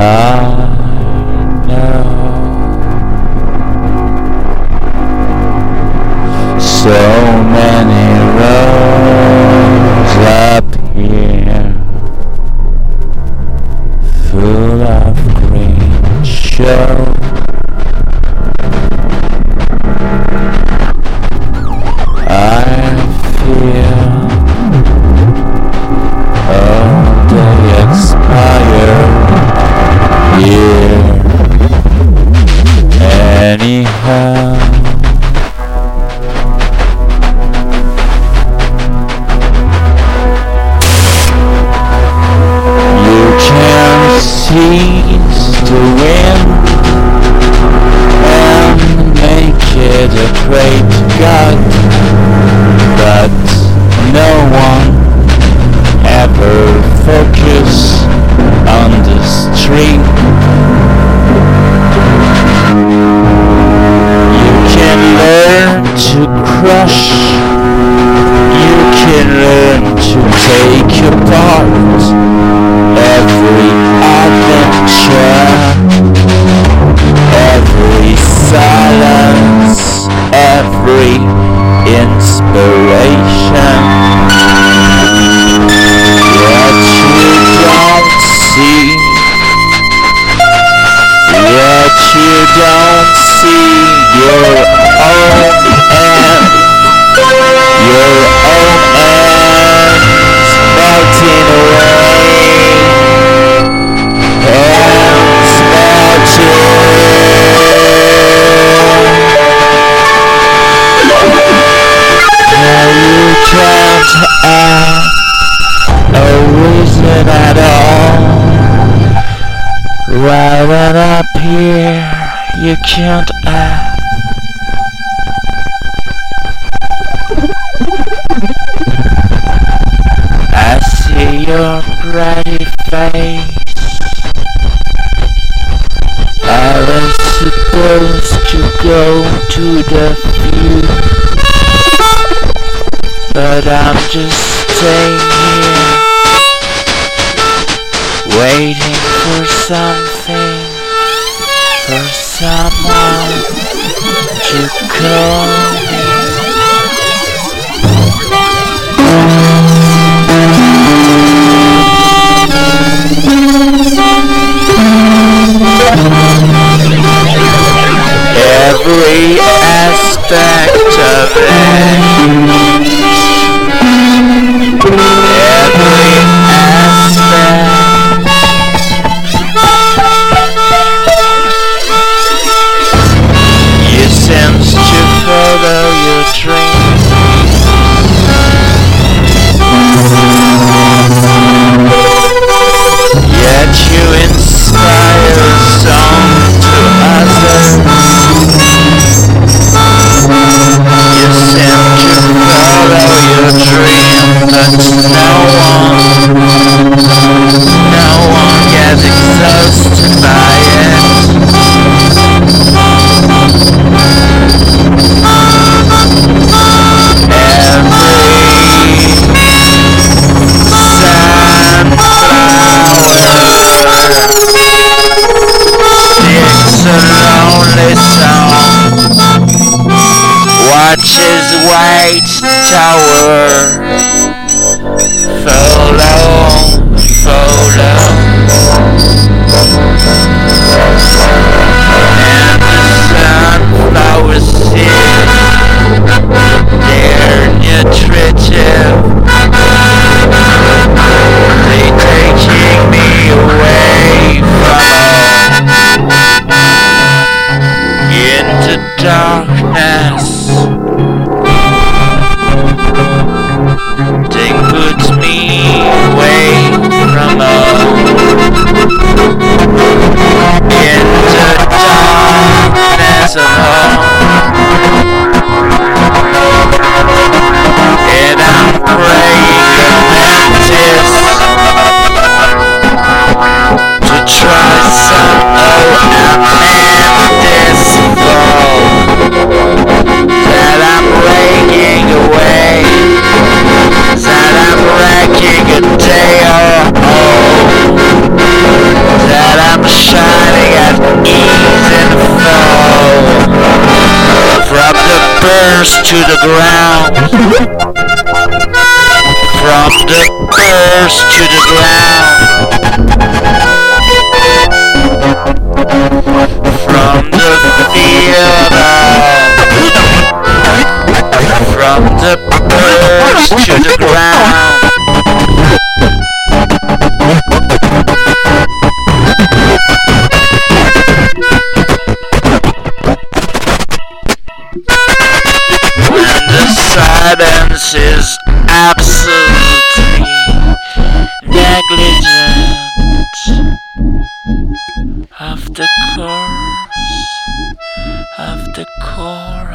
I know so many roads up here full of green shows. a great god. Right up here, you can't act. I see your pretty face. I was supposed to go to the field, but I'm just staying here, waiting for some time to come watches the white tower. Follow, follow. First to the ground. From the first to the ground. Silence is absolutely negligent. Of the course of the course